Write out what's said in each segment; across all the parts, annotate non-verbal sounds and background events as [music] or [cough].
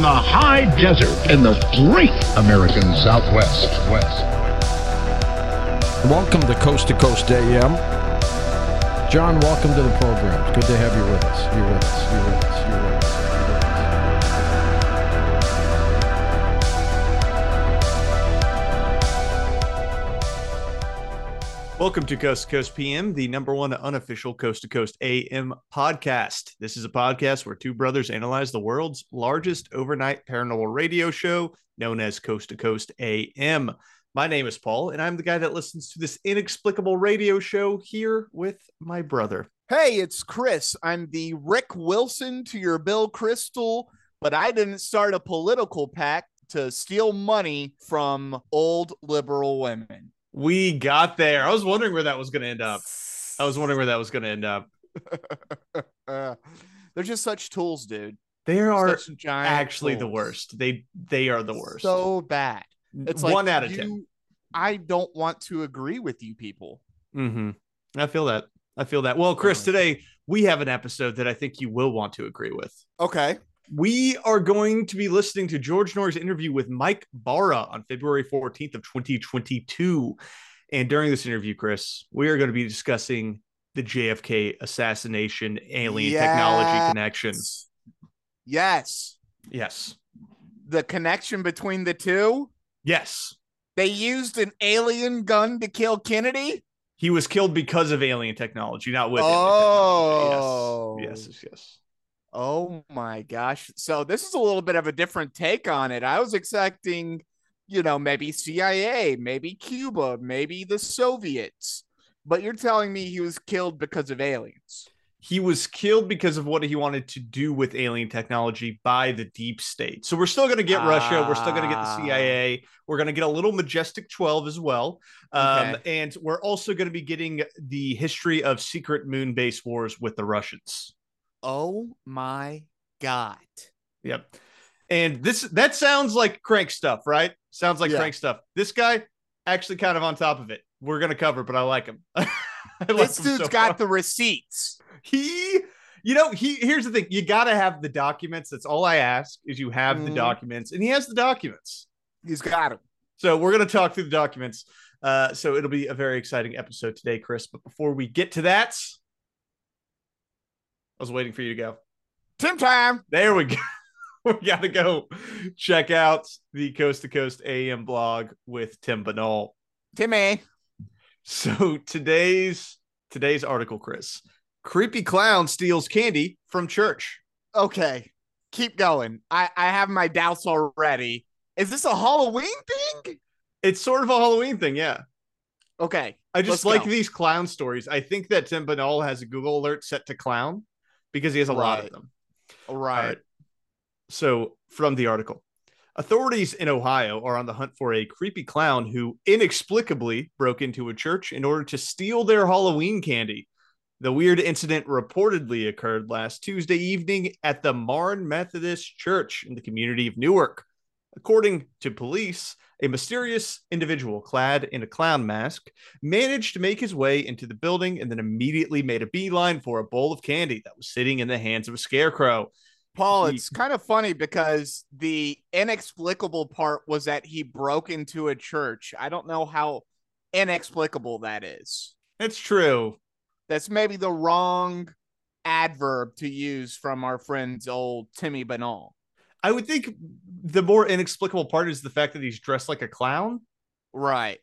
from the high desert in the great American Southwest. West. Welcome to Coast to Coast AM. John, welcome to the program. It's good to have you with us. You're with us. You're with us. You're with us. Welcome to Coast to Coast PM, the number one unofficial Coast to Coast AM podcast. This is a podcast where two brothers analyze the world's largest overnight paranormal radio show known as Coast to Coast AM. My name is Paul, and I'm the guy that listens to this inexplicable radio show here with my brother. Hey, it's Chris. I'm the Rick Wilson to your Bill Kristol, but I didn't start a political pact to steal money from old liberal women. We got there. I was wondering where that was going to end up. I was wondering where that was going to end up. Uh, [laughs] they're just such tools, dude. They are actually the worst. They they are the worst. So bad. It's like one out of you- ten. I don't want to agree with you people. Mm-hmm. I feel that. I feel that. Well, Chris, today we have an episode that I think you will want to agree with. Okay. We are going to be listening to George Noory's interview with Mike Bara on February 14th of 2022. And during this interview, Chris, we are going to be discussing the JFK assassination alien technology Yes. connection. Yes. Yes. The connection between the two. Yes. They used an alien gun to kill Kennedy. He was killed because of alien technology, not with Oh. alien technology. Yes. Yes. Yes. Yes. Oh my gosh. So this is a little bit of a different take on it. I was expecting, you know, maybe CIA, maybe Cuba, maybe the Soviets. But you're telling me he was killed because of aliens. he was killed because of what he wanted to do with alien technology by the deep state. So we're still going to get Russia. We're still going to get the Ah. CIA. We're going to get a little Majestic 12 as well. Um, Okay. And we're also going to be getting the history of secret moon base wars with the Russians. Oh my God. Yep. And this that sounds like crank stuff, right? Sounds like Yeah. crank stuff. This guy actually kind of on top of it. We're to cover, but I like him. [laughs] I like This him dude's so got far. the receipts. he you know he here's the thing you got to have the documents that's all i ask is you have the Mhm. documents and he has the documents He's got him. so we're to talk through the documents uh so it'll be a very exciting episode today chris but before we get to that i was waiting for you to go Tim time. there we go [laughs] we got to go check out the coast to coast am blog with tim binnall Timmy. so today's today's article chris creepy clown steals candy from church Okay. Keep going. I, I have my doubts already. Is this a Halloween thing? It's sort of a Halloween thing, yeah. Okay. I just like go. these clown stories. I think that Tim Binnall has a Google alert set to clown because he has a lot of them. Right. right. So, from the article Authorities in Ohio are on the hunt for a creepy clown who inexplicably broke into a church in order to steal their Halloween candy. The weird incident reportedly occurred last Tuesday evening at the Marne Methodist Church in the community of Newark. According to police, a mysterious individual clad in a clown mask managed to make his way into the building and then immediately made a beeline for a bowl of candy that was sitting in the hands of a scarecrow. Paul, it's kind of funny because the inexplicable part was that he broke into a church. I don't know how inexplicable that is. It's true. That's maybe the wrong adverb to use from our friend's old Timmy Binnall. I would think the more inexplicable part is the fact that he's dressed like a clown. Right.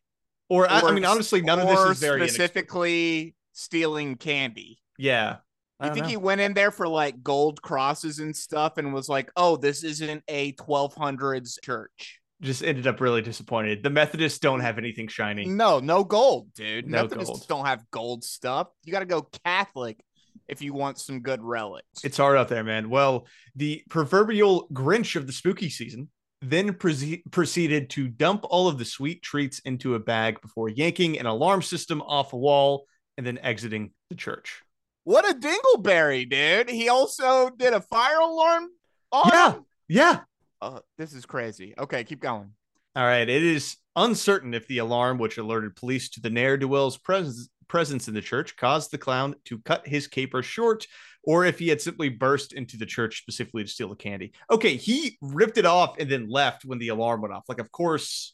Or, I, I mean, honestly, none of this is very specifically stealing candy. Yeah. I You don't think know. he went in there for like gold crosses and stuff and was like, "Oh, this isn't a 1200s church." just ended up really disappointed. The Methodists don't have anything shiny. No, no gold, dude. No Methodists gold. don't have gold stuff. You got to go Catholic if you want some good relics. It's hard out there, man. Well, the proverbial Grinch of the spooky season then proce- proceeded to dump all of the sweet treats into a bag before yanking an alarm system off a wall and then exiting the church. what a dingleberry, dude. He also did a fire alarm. On Yeah. him? Yeah. Uh, this is crazy. Okay, keep going. All right. It is uncertain if the alarm, which alerted police to the ne'er do well's presence, presence in the church, caused the clown to cut his caper short or if he had simply burst into the church specifically to steal the candy. Okay, he ripped it off and then left when the alarm went off. Like, of course,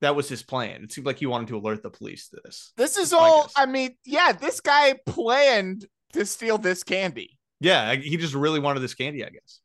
that was his plan. It seemed like he wanted to alert the police to this. This is all, I mean, yeah, this guy planned to steal this candy. Yeah, he just really wanted this candy, I guess.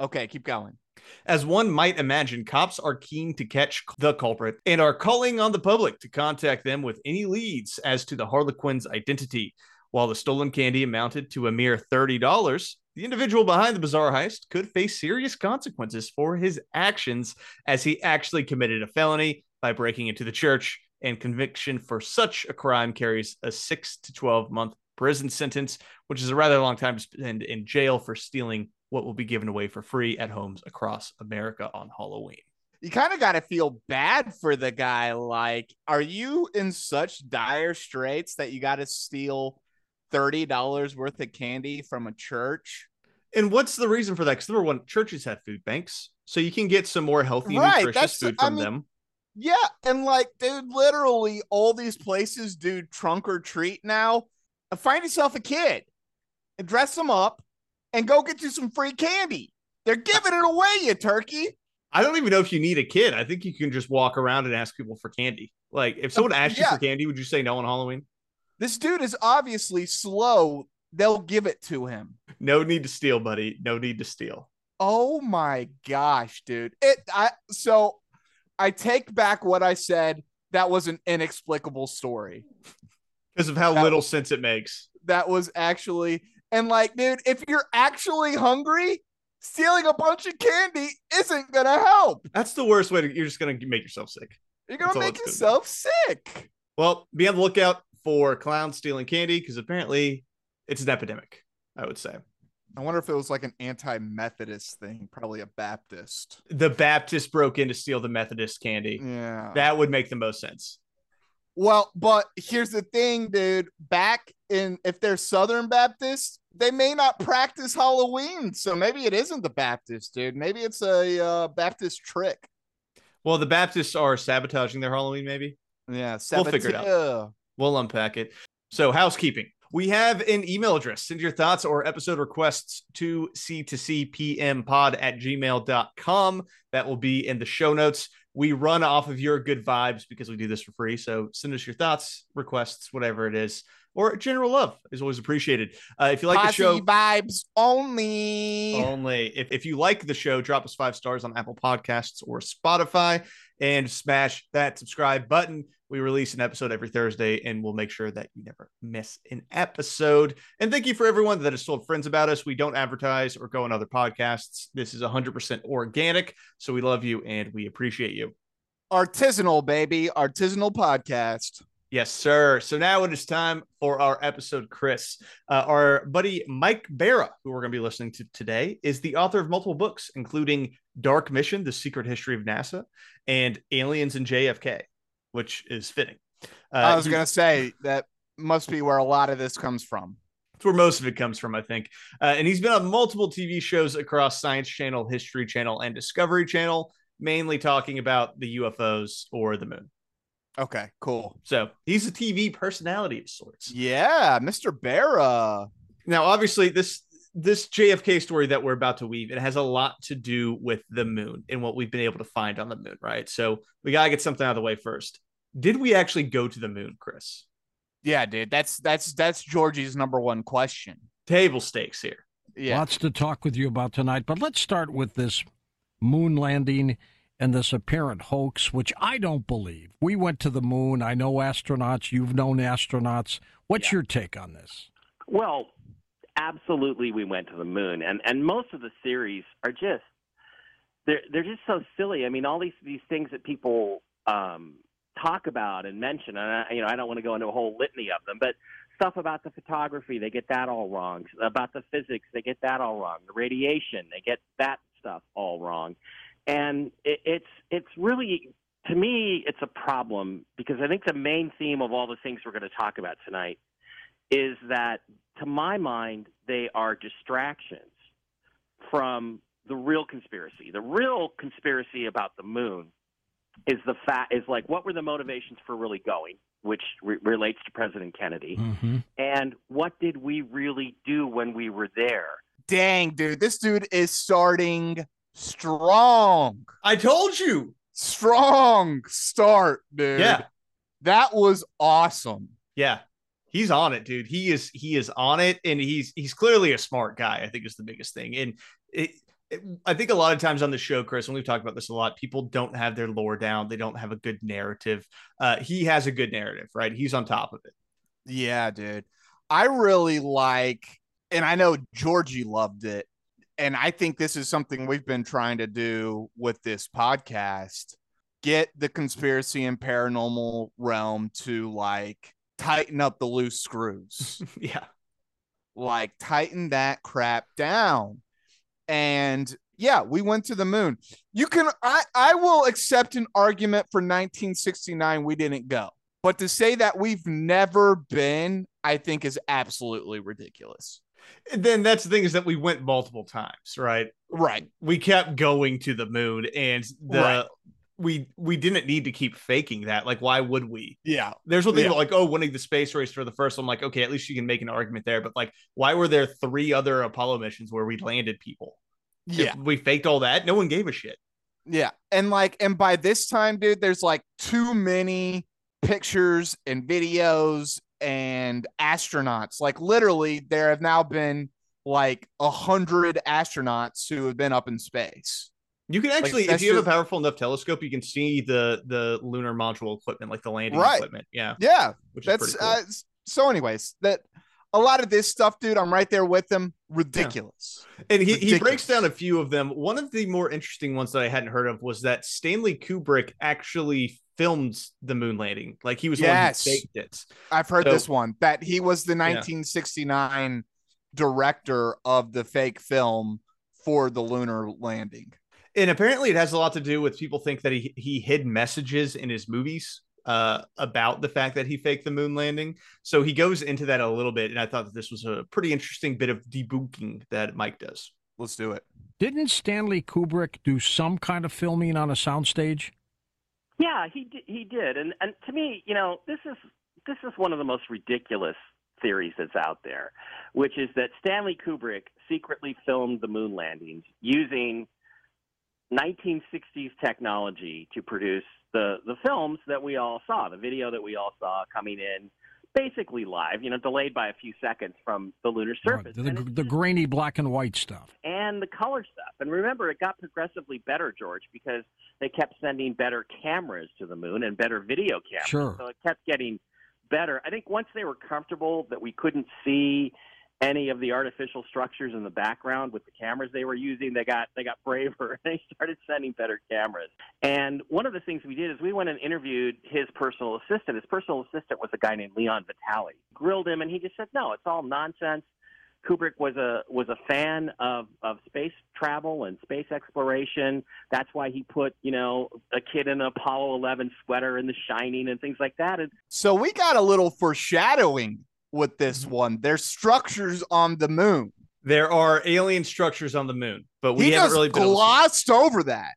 Okay, keep going. As one might imagine, cops are keen to catch the culprit and are calling on the public to contact them with any leads as to the Harlequin's identity. While the stolen candy amounted to a mere $30, the individual behind the bizarre heist could face serious consequences for his actions as he actually committed a felony by breaking into the church, and conviction for such a crime carries a 6 to 12 month prison sentence, which is a rather long time to spend in jail for stealing what will be given away for free at homes across America on Halloween. You kind of got to feel bad for the guy. Like, are you in such dire straits that you got to steal $30 worth of candy from a church? And what's the reason for that? Because number one, churches have food banks, so you can get some more healthy, right, nutritious food from I mean, them. Yeah, and like, dude, literally all these places do trunk or treat now. Find yourself a kid and dress them up and go get you some free candy. They're giving it away, you turkey. I don't even know if you need a kid. I think you can just walk around and ask people for candy. Like if someone asked yeah. you for candy, would you say no on Halloween? This dude is obviously slow. They'll give it to him. No need to steal, buddy. No need to steal. Oh my gosh, dude. It I so I take back what I said. That was an inexplicable story. [laughs] Because of how that little was, sense it makes. That was actually and like, dude, if you're actually hungry, stealing a bunch of candy isn't gonna help. That's the worst way to you're just gonna make yourself sick. You're gonna That's make yourself sick. Well, be on the lookout for clowns stealing candy because apparently it's an epidemic, I would say. I wonder if it was like an anti-Methodist thing, probably a Baptist. The Baptist broke in to steal the Methodist candy. Yeah. That would make the most sense. Well, but here's the thing, dude. Back in if they're Southern Baptists, they may not practice Halloween, so maybe it isn't the Baptist, dude. Maybe it's a uh, Baptist trick. Well, the Baptists are sabotaging their Halloween, maybe. Yeah, we'll figure it out. We'll unpack it. So, housekeeping. We have an email address. Send your thoughts or episode requests to c to cpm pod at gmail.com. That will be in the show notes. We run off of your good vibes because we do this for free. So send us your thoughts, requests, whatever it is or general love is always appreciated. Uh, if you like Posse the show, vibes only. Only. If, if you like the show, drop us five stars on Apple Podcasts or Spotify and smash that subscribe button. We release an episode every Thursday, and we'll make sure that you never miss an episode. And thank you for everyone that has told friends about us. We don't advertise or go on other podcasts. This is 100% organic. So we love you and we appreciate you. Artisanal, baby. Artisanal podcast. Yes, sir. So now it is time for our episode, Chris. Uh, our buddy Mike Bara, who we're going to be listening to today, is the author of multiple books, including Dark Mission, The Secret History of NASA, and Aliens and JFK, which is fitting. Uh, I was going to say that must be where a lot of this comes from. It's where most of it comes from, I think. Uh, and he's been on multiple TV shows across Science Channel, History Channel, and Discovery Channel, mainly talking about the UFOs or the moon. Okay, cool. So he's a TV personality of sorts. Yeah, Mr. Bara. Now, obviously, this this JFK story that we're about to weave, it has a lot to do with the moon and what we've been able to find on the moon, right? So we gotta get something out of the way first. Did we actually go to the moon, Chris? Yeah, dude. That's that's that's Georgie's number one question. Table stakes here. Yeah. Lots to talk with you about tonight, but let's start with this moon landing and this apparent hoax, which I don't believe. We went to the moon. I know astronauts. You've known astronauts. What's yeah. your take on this? Well, absolutely, we went to the moon, and and most of the theories are just they're they're just so silly. I mean, all these these things that people um, talk about and mention, and I, you know, I don't want to go into a whole litany of them, but stuff about the photography, they get that all wrong. About the physics, they get that all wrong. The radiation, they get that stuff all wrong and it, it's it's really to me it's a problem because I think the main theme of all the things we're going to talk about tonight is that to my mind they are distractions from the real conspiracy. The real conspiracy about the moon is the fact is like what were the motivations for really going? which re- relates to President Kennedy, Mm-hmm. and what did we really do when we were there? Dang, dude, this dude is starting strong. I told you. Strong start, dude. Yeah. That was awesome. Yeah. He's on it, dude. He is he is on it and he's he's clearly a smart guy, I think is the biggest thing. And it, it, I think a lot of times on the show, Chris, and we've talked about this a lot, people don't have their lore down. They don't have a good narrative. Uh, he has a good narrative, right? He's on top of it. Yeah, dude. I really like, and I know Georgie loved it. And I think this is something we've been trying to do with this podcast get the conspiracy and paranormal realm to like tighten up the loose screws. [laughs] yeah. like tighten that crap down. And yeah, we went to the moon. You can I I will accept an argument for 1969 we didn't go. But to say that we've never been, I think is absolutely ridiculous. And then that's the thing is that we went multiple times, right? Right. We kept going to the moon and the Right. we we didn't need to keep faking that. Like, why would we? Yeah. There's one thing Yeah. about like, oh, winning the space race for the first one. Like, okay, at least you can make an argument there. But like, why were there three other Apollo missions where we landed people? If Yeah. we faked all that. No one gave a shit. Yeah. And like, and by this time, dude, there's like too many pictures and videos and astronauts. Like, literally, there have now been like a hundred astronauts who have been up in space. You can actually, if that's you have a powerful enough telescope, you can see the the lunar module equipment, like the landing Right. equipment. Yeah, Yeah. which is That's pretty cool. uh, so, anyways, that a lot of this stuff, dude, I'm right there with them. Ridiculous. and he, he breaks down a few of them. One of the more interesting ones that I hadn't heard of was that Stanley Kubrick actually filmed the moon landing. Like he was Yes. one who faked it. I've heard So- this one that he was the Yeah. 1969 director of the fake film for the lunar landing. and apparently it has a lot to do with people think that he he hid messages in his movies uh about the fact that he faked the moon landing so he goes into that a little bit and i thought that this was a pretty interesting bit of debunking that mike does Let's do it. Didn't Stanley Kubrick do some kind of filming on a soundstage? Yeah, he did, he did, and and to me, you know, this is this is one of the most ridiculous theories that's out there, which is that Stanley Kubrick secretly filmed the moon landings using 1960s technology to produce the the films that we all saw, the video that we all saw coming in basically live, you know, delayed by a few seconds from the lunar surface. The, And it's the grainy black and white stuff. and the color stuff. And remember, it got progressively better, George, because they kept sending better cameras to the moon and better video cameras. Sure. So it kept getting better. I think once they were comfortable that we couldn't see any of the artificial structures in the background with the cameras they were using, they got they got braver. [laughs] And they started sending better cameras. And one of the things we did is we went and interviewed his personal assistant. His personal assistant was a guy named Leon Vitali. Grilled him, and he just said, "No, it's all nonsense." Kubrick was a was a fan of of space travel and space exploration. That's why he put you know a kid in an Apollo 11 sweater in The Shining and things like that. And So we got a little foreshadowing with this mm-hmm. one. There's structures on the moon. there are alien structures on the moon but we he haven't really been able to glossed over that.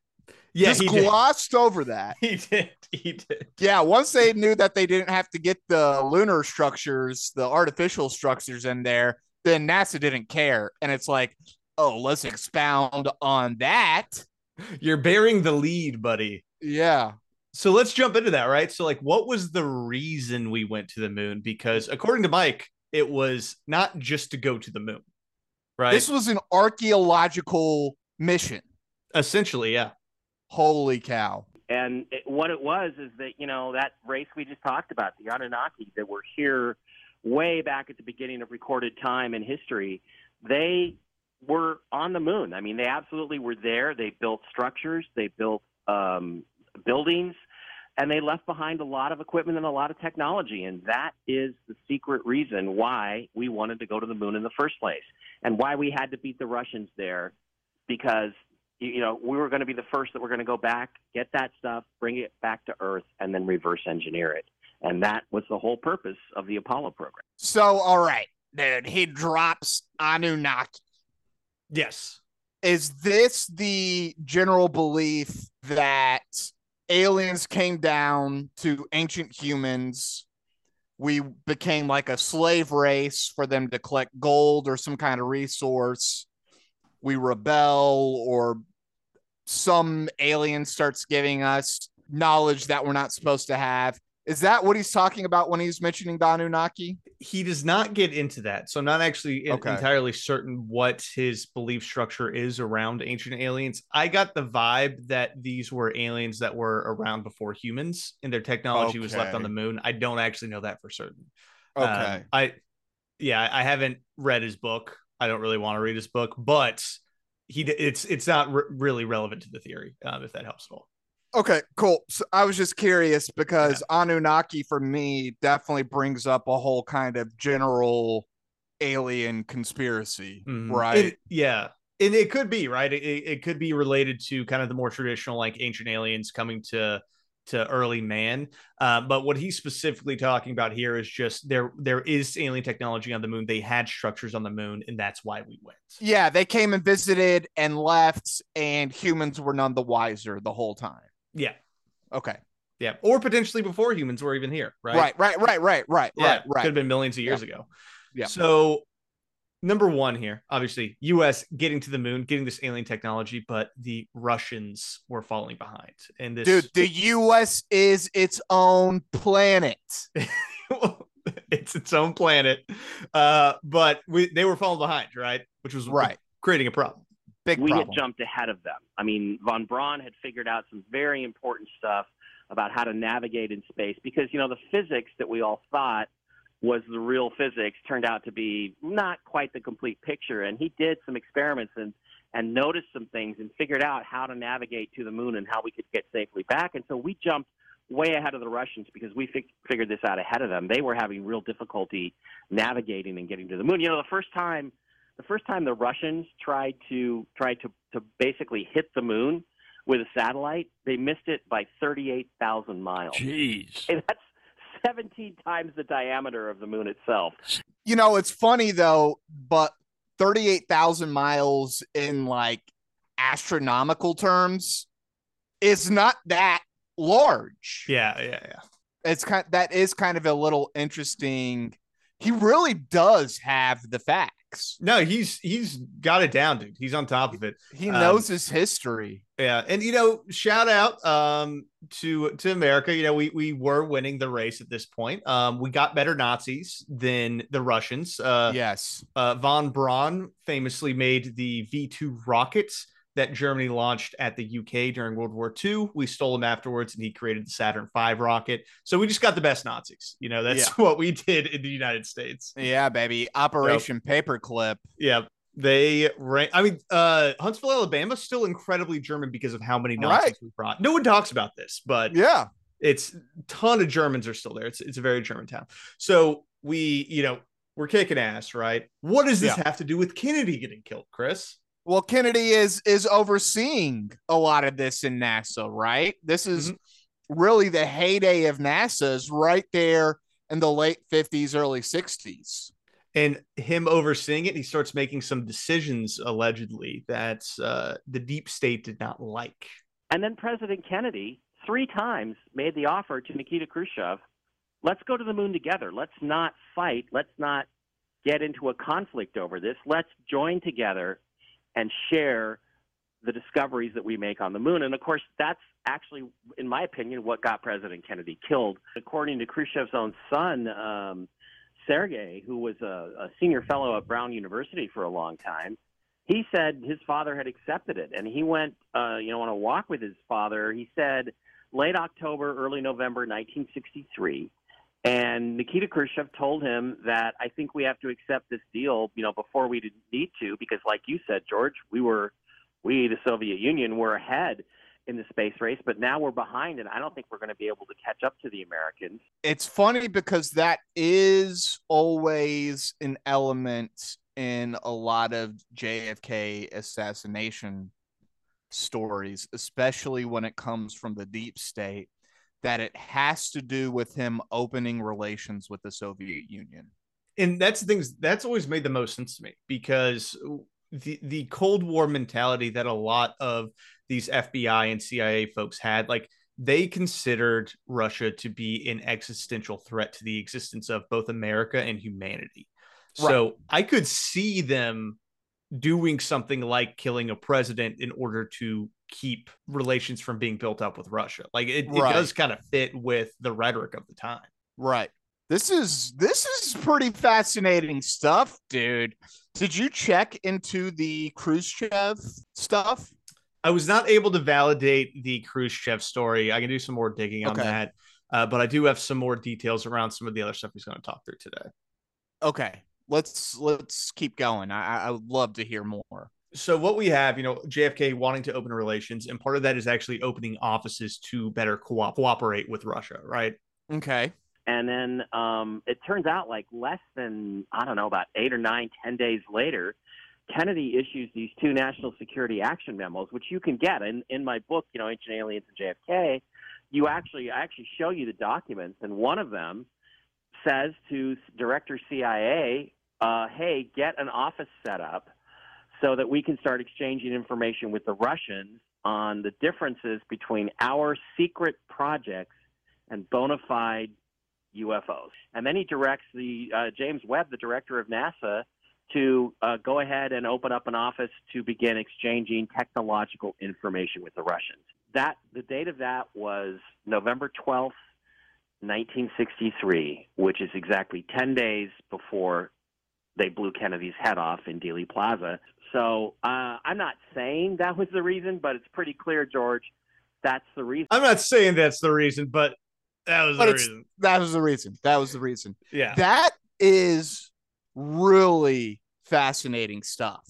yeah just he did. glossed over that. [laughs] he did he did Yeah, once they knew that they didn't have to get the lunar structures, the artificial structures in there, then NASA didn't care. And it's like, oh, let's expound on that. you're bearing the lead buddy Yeah. So let's jump into that right so like what was the reason we went to the moon because according to mike it was not just to go to the moon right This was an archaeological mission. essentially yeah Holy cow. and it, what it was is that you know that race we just talked about, the Anunnaki, that were here way back at the beginning of recorded time in history. They were on the moon. I mean, they absolutely were there. They built structures. They built um, buildings. And they left behind a lot of equipment and a lot of technology. And that is the secret reason why we wanted to go to the moon in the first place and why we had to beat the Russians there because you you know, we were going to be the first that were going to go back, get that stuff, bring it back to Earth, and then reverse engineer it. And that was the whole purpose of the Apollo program. So, all right, dude, he drops Anunnaki. yes Is this the general belief that aliens came down to ancient humans we became like a slave race for them to collect gold or some kind of resource. We rebel, or some alien starts giving us knowledge that we're not supposed to have. Is that what he's talking about when he's mentioning the Anunnaki? he does not get into that. So I'm not actually Okay. entirely certain what his belief structure is around ancient aliens. I got the vibe that these were aliens that were around before humans and their technology was left on the moon. I don't actually know that for certain. Okay. Um, I yeah, I haven't read his book. I don't really want to read his book, but he it's it's not re- really relevant to the theory um, if that helps at all. Okay, cool. So I was just curious because Anunnaki for me definitely brings up a whole kind of general alien conspiracy, Mhm. right? It- yeah. And it could be, right? It, it it could be related to kind of the more traditional, like ancient aliens coming to to early man. Uh, but what he's specifically talking about here is just there there is alien technology on the moon. They had structures on the moon, and that's why we went. yeah, they came and visited and left, and humans were none the wiser the whole time. Yeah. Okay. Yeah. Or potentially before humans were even here, right? Right, right, right, right, right, Yeah. right, Could have been millions of years ago. Yeah. So number one here, obviously, US getting to the moon, getting this alien technology, but the Russians were falling behind. And this Dude, the US is its own planet. [laughs] it's its own planet. Uh, but we they were falling behind, right? Which was Right. creating a problem. Big we problem. had jumped ahead of them. I mean, von Braun had figured out some very important stuff about how to navigate in space because you know the physics that we all thought was the real physics turned out to be not quite the complete picture. And he did some experiments and and noticed some things and figured out how to navigate to the moon and how we could get safely back. And so we jumped way ahead of the Russians because we fig- figured this out ahead of them. They were having real difficulty navigating and getting to the moon. You know, the first time the first time the Russians tried to tried to, to basically hit the moon with a satellite, they missed it by thirty eight thousand miles. Jeez. And that's seventeen times the diameter of the moon itself. you know, it's funny though, but 38,000 miles in like astronomical terms is not that large. Yeah, yeah, yeah. It's kind that is kind of a little interesting. He really does have the facts. No, he's he's got it down, dude. He's on top of it. He Um, knows his history. Yeah, and you know, shout out um to to America. You know, we we were winning the race at this point. Um, we got better Nazis than the Russians. Uh, yes. uh, von Braun famously made the V two rockets that Germany launched at the UK during World War II. We stole him afterwards, and he created the Saturn V rocket. So we just got the best Nazis. You know, that's [laughs] what we did in the United States. Yeah, baby. Operation Paperclip. Yeah. They ran. I mean, uh, Huntsville, Alabama, still incredibly German because of how many Nazis Right. we brought. No one talks about this, but Yeah. it's ton of Germans are still there. It's it's a very German town. So we, you know, we're kicking ass, right? What does this Yeah. have to do with Kennedy getting killed, Chris? Well, Kennedy is is overseeing a lot of this in NASA, right? This is really the heyday of NASA's right there in the late 50s, early 60s. And him overseeing it, he starts making some decisions allegedly that uh, the deep state did not like. And then President Kennedy three times made the offer to Nikita Khrushchev, let's go to the moon together. Let's not fight. Let's not get into a conflict over this. Let's join together and share the discoveries that we make on the moon. And of course, that's actually, in my opinion, what got President Kennedy killed. According to Khrushchev's own son, um, Sergei, who was a, a senior fellow at Brown University for a long time, he said his father had accepted it, and he went, uh, you know, on a walk with his father. He said late October, early November, 1963, and Nikita Khrushchev told him that I think we have to accept this deal, you know, before we didn't need to, because like you said, George, we were, we the Soviet Union were ahead in the space race, but now we're behind, and I don't think we're going to be able to catch up to the Americans. It's funny because that is always an element in a lot of JFK assassination stories, especially when it comes from the deep state, that it has to do with him opening relations with the Soviet Union. and that's the things that's always made the most sense to me because the the Cold War mentality that a lot of these FBI and CIA folks had, like they considered Russia to be an existential threat to the existence of both America and humanity. Right. So I could see them doing something like killing a president in order to keep relations from being built up with Russia. Like it, right. it does kind of fit with the rhetoric of the time. Right. This is this is pretty fascinating stuff, dude. Did you check into the Khrushchev stuff? I was not able to validate the Khrushchev story. I can do some more digging on okay. that, uh, but I do have some more details around some of the other stuff he's going to talk through today. Okay, let's let's keep going. I I would love to hear more. So what we have, you know, JFK wanting to open relations, and part of that is actually opening offices to better co- cooperate with Russia, right? Okay. And then um, it turns out, like less than I don't know, about eight or nine, ten days later, Kennedy issues these two national security action memos, which you can get in in my book, you know, Ancient Aliens and JFK. You actually, I actually show you the documents, and one of them says to Director CIA, uh, "Hey, get an office set up so that we can start exchanging information with the Russians on the differences between our secret projects and bona fide UFOs. And then he directs the uh, James Webb, the director of NASA, to uh, go ahead and open up an office to begin exchanging technological information with the Russians. That the date of that was November 12th, 1963, which is exactly 10 days before they blew Kennedy's head off in Dealey Plaza. So uh, I'm not saying that was the reason, but it's pretty clear, George, that's the reason. I'm not saying that's the reason, but that was but the reason. That was the reason. That was the reason. Yeah. That is really fascinating stuff.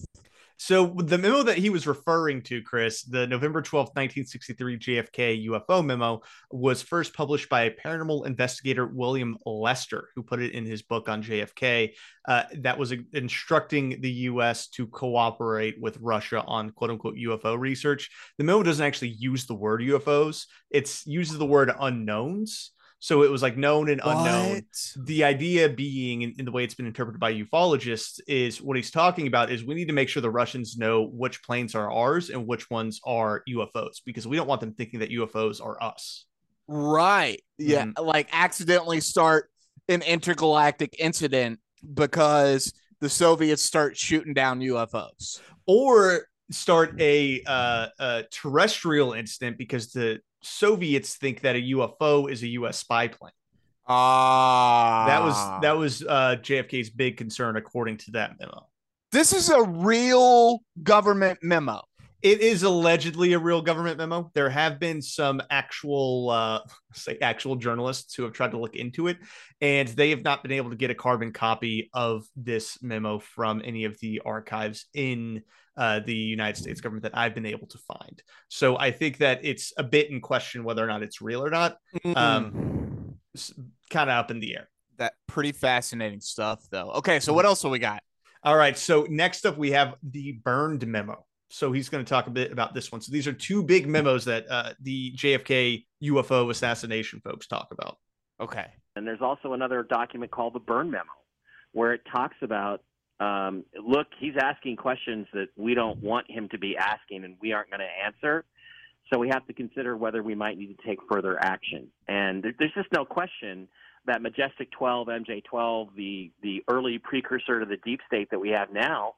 So the memo that he was referring to, Chris, the November 12th, 1963 JFK UFO memo was first published by paranormal investigator William Lester, who put it in his book on JFK. Uh, that was instructing the U.S. to cooperate with Russia on quote unquote UFO research. The memo doesn't actually use the word UFOs. It uses the word unknowns. So it was like known and unknown. What? The idea being, in, in, the way it's been interpreted by ufologists, is what he's talking about is we need to make sure the Russians know which planes are ours and which ones are UFOs because we don't want them thinking that UFOs are us. Right. Yeah. Mm-hmm. Like accidentally start an intergalactic incident because the Soviets start shooting down UFOs. Or start a, uh, a terrestrial incident because the Soviets think that a UFO is a U.S. spy plane. Ah, that was that was uh, JFK's big concern, according to that memo. This is a real government memo. It is allegedly a real government memo. There have been some actual, uh, [laughs] say, actual journalists who have tried to look into it, and they have not been able to get a carbon copy of this memo from any of the archives in uh, the United States government that I've been able to find. So I think that it's a bit in question whether or not it's real or not. Mm-hmm. Um, kind of up in the air. That pretty fascinating stuff, though. Okay, so what else do we got? All right, so next up we have the burned memo. So he's going to talk a bit about this one. So these are two big memos that uh, the JFK UFO assassination folks talk about. Okay. And there's also another document called the Burn Memo, where it talks about um, look, he's asking questions that we don't want him to be asking and we aren't going to answer. So we have to consider whether we might need to take further action. And there's just no question that Majestic 12, MJ 12, the, the early precursor to the deep state that we have now,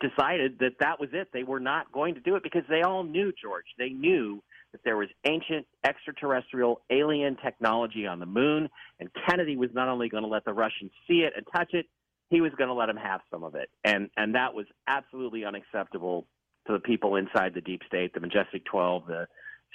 decided that that was it. They were not going to do it because they all knew, George. They knew that there was ancient extraterrestrial alien technology on the moon, and Kennedy was not only going to let the Russians see it and touch it, he was going to let him have some of it, and and that was absolutely unacceptable to the people inside the deep state, the Majestic Twelve, the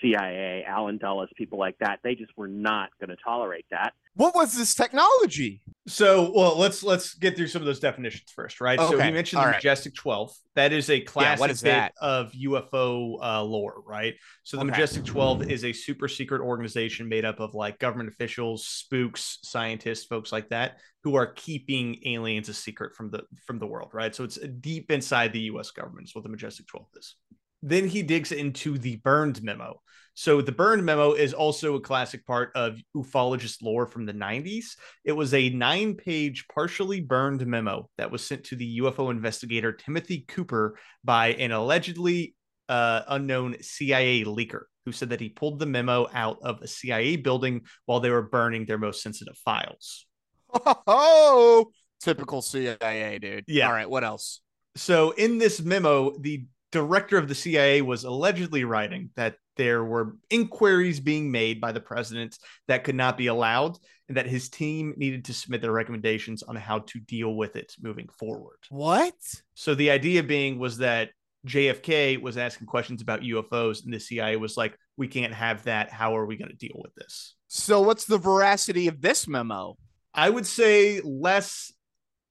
CIA, Allen Dulles, people like that. They just were not going to tolerate that. What was this technology? So, well, let's let's get through some of those definitions first, right? Okay. So, he mentioned All the right. Majestic 12. That is a classic yeah, what is bit that? of UFO uh, lore, right? So, the okay. Majestic 12 is a super secret organization made up of like government officials, spooks, scientists, folks like that, who are keeping aliens a secret from the from the world, right? So, it's deep inside the U.S. government. Is what the Majestic 12 is. Then he digs into the burned memo. So the burned memo is also a classic part of ufologist lore from the 90s. It was a nine page, partially burned memo that was sent to the UFO investigator Timothy Cooper by an allegedly uh, unknown CIA leaker. who said that he pulled the memo out of a CIA building while they were burning their most sensitive files. Oh, typical CIA, dude. Yeah. All right. What else? So, in this memo, the director of the CIA was allegedly writing that there were inquiries being made by the president that could not be allowed, and that his team needed to submit their recommendations on how to deal with it moving forward. What? So the idea being was that JFK was asking questions about UFOs, and the CIA was like, "We can't have that. How are we going to deal with this?" So, what's the veracity of this memo? I would say less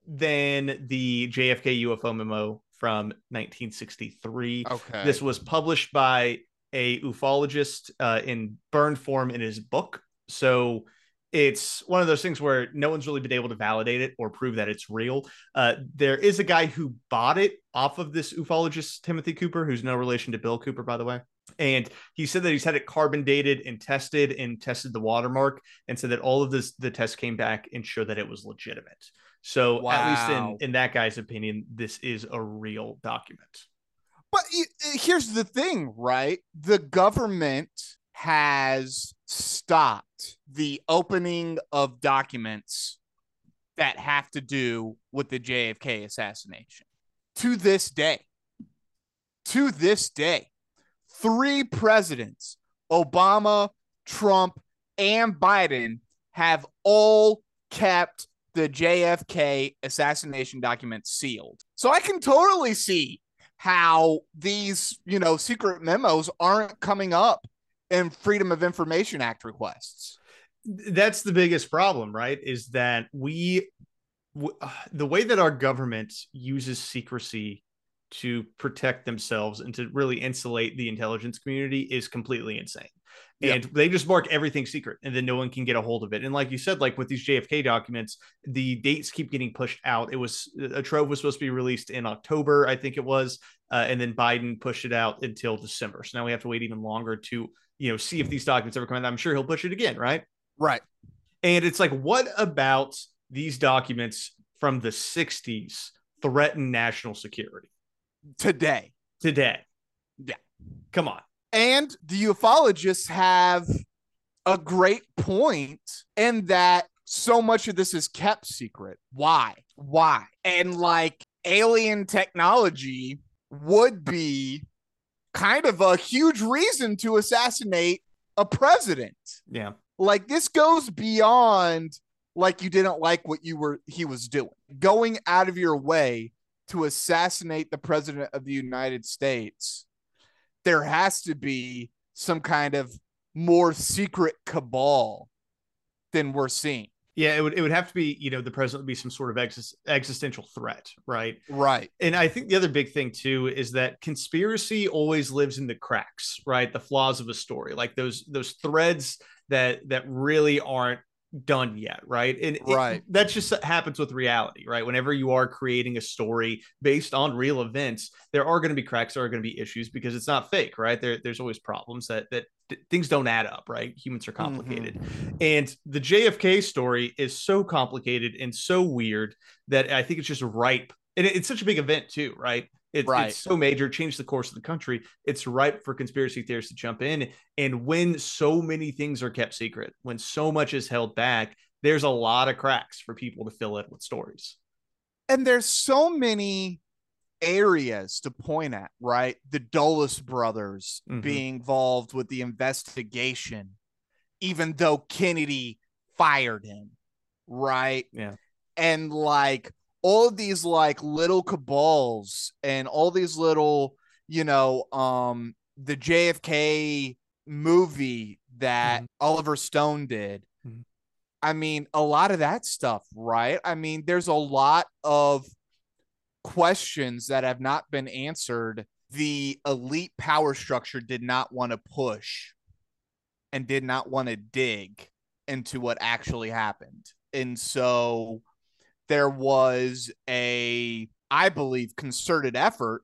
than the JFK UFO memo from 1963. Okay. This was published by a ufologist uh, in burned form in his book. So it's one of those things where no one's really been able to validate it or prove that it's real. Uh, there is a guy who bought it off of this ufologist, Timothy Cooper, who's no relation to Bill Cooper, by the way. And he said that he's had it carbon dated and tested and tested the watermark and said that all of this, the tests came back and showed that it was legitimate. So at least in, in that guy's opinion, this is a real document. But y- uh, here's the thing, right? The government has stopped the opening of documents that have to do with the JFK assassination to this day. To this day, three presidents, Obama, Trump, and Biden, have all kept the JFK assassination documents sealed. So I can totally see how these, you know, secret memos aren't coming up in Freedom of Information Act requests. that's the biggest problem right is that we w- [sighs] the way that our government uses secrecy to protect themselves and to really insulate the intelligence community is completely insane And they just mark everything secret and then no one can get a hold of it and like you said like with these jfk documents the dates keep getting pushed out it was a trove was supposed to be released in october i think it was uh, and then biden pushed it out until december so now we have to wait even longer to you know see if these documents ever come out i'm sure he'll push it again right Right. and it's like, what about these documents from the 60s threaten national security Today. today? Yeah. Come on. And the ufologists have a great point in that so much of this is kept secret. Why? Why? And like alien technology would be kind of a huge reason to assassinate a president. Yeah. Like this goes beyond like you didn't like what you were he was doing. Going out of your way to assassinate the president of the United States, there has to be some kind of more secret cabal than we're seeing. Yeah. It would, it would have to be, you know, the president would be some sort of exis- existential threat, right? Right. And I think the other big thing too is that conspiracy always lives in the cracks, right? The flaws of a story, like those those threads that that really aren't done yet, right? And it- Right. that just happens with reality, right? Whenever you are creating a story based on real events, there are going to be cracks, there are going to be issues because it's not fake, right? There, there's always problems that that th- things don't add up, right? Humans are mm-hmm. complicated. And the JFK story is so complicated and so weird that I think it's just ripe. And it- it's such a big event too, right? It's, Right. it's so major, changed the course of the country. It's ripe for conspiracy theorists to jump in. And when so many things are kept secret, when so much is held back, there's a lot of cracks for people to fill in with stories. and there's so many areas to point at, right? The Dulles brothers Mhm. being involved with the investigation, even though Kennedy fired him, right? Yeah. And like all of these like little cabals and all these little, you know, um, the JFK movie that Mhm. Oliver Stone did. Mhm. I mean, a lot of that stuff, right? I mean, there's a lot of questions that have not been answered. The elite power structure did not want to push and did not want to dig into what actually happened. And so there was a, I believe, concerted effort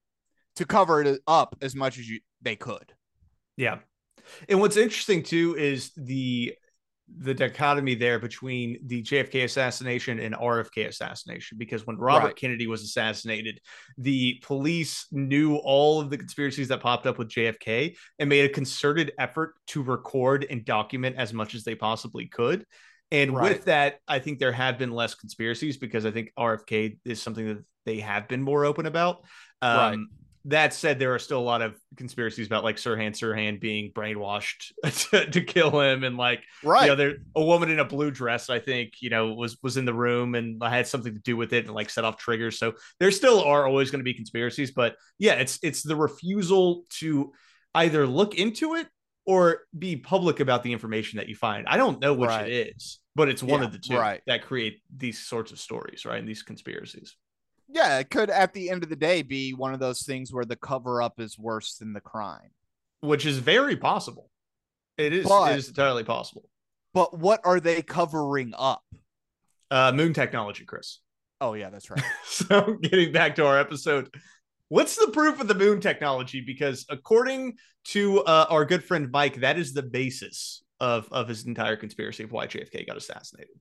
to cover it up as much as you they could. Yeah. And what's interesting too is the the dichotomy there between the JFK assassination and RFK assassination because when Robert Right. Kennedy was assassinated, the police knew all of the conspiracies that popped up with JFK and made a concerted effort to record and document as much as they possibly could. And Right. with that, I think there have been less conspiracies because I think RFK is something that they have been more open about. Um, Right. That said, there are still a lot of conspiracies about like Sirhan Sirhan being brainwashed [laughs] to, to kill him, and like Right. you know, there a woman in a blue dress, I think, you know, was was in the room and had something to do with it and like set off triggers. So there still are always going to be conspiracies, but yeah, it's it's the refusal to either look into it or be public about the information that you find. I don't know which Right. it is, but it's one Yeah, of the two right. that create these sorts of stories, right? And these conspiracies. yeah, it could at the end of the day be one of those things where the cover up is worse than the crime. Which is very possible. It is But- it is entirely possible. But what are they covering up? Uh moon technology, Chris. Oh yeah, that's right. [laughs] so getting back to our episode what's the proof of the moon technology because according to uh, our good friend mike that is the basis of of his entire conspiracy of why jfk got assassinated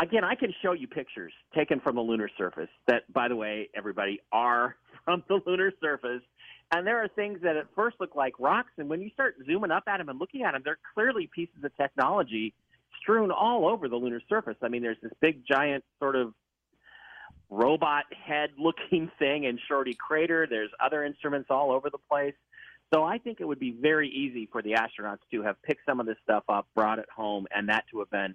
again, I can show you pictures taken from the lunar surface that, by the way, everybody are [laughs] from the lunar surface. And there are things that at first look like rocks, and when you start zooming up at them and looking at them, they're clearly pieces of technology strewn all over the lunar surface. I mean, there's this big, giant sort of robot head [laughs] looking thing in Shorty Crater. There's other instruments all over the place. So I think it would be very easy for the astronauts to have picked some of this stuff up, brought it home, and that to have been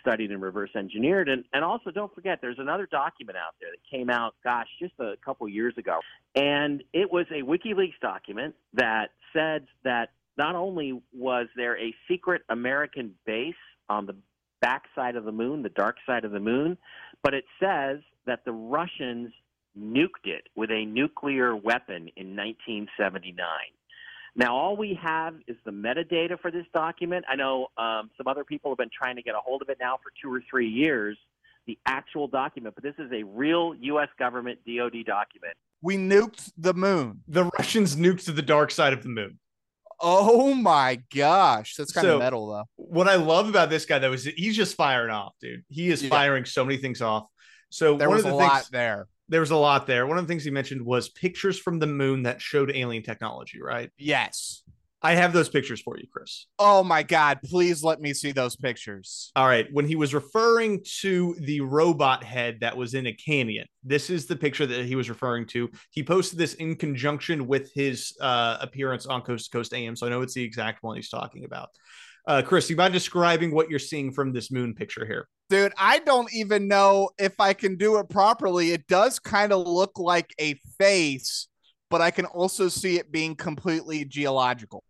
studied and reverse engineered. And, and also, don't forget, there's another document out there that came out, gosh, just a couple years ago. And it was a WikiLeaks document that said that not only was there a secret American base on the backside of the moon, the dark side of the moon, but it says that the Russians nuked it with a nuclear weapon in 1979. Now, all we have is the metadata for this document. I know um, some other people have been trying to get a hold of it now for two or three years, the actual document, but this is a real U.S. government DoD document. we nuked the moon. the russians nuked the dark side of the moon Oh my gosh, that's kind So- of metal though. what i love about this guy though is that he's just firing off dude he is Yeah. firing so many things off so There one was of a the things lot there. there was a lot there one of the things he mentioned was pictures from the moon that showed alien technology right Yes. i have those pictures for you chris Oh my god, please let me see those pictures. All right. When he was referring to the robot head that was in a canyon, this is the picture that he was referring to. He posted this in conjunction with his uh, appearance on Coast to Coast AM. So I know it's the exact one he's talking about. Uh, Chris, you mind describing what you're seeing from this moon picture here? Dude, I don't even know if I can do it properly. It does kind of look like a face, but I can also see it being completely geological.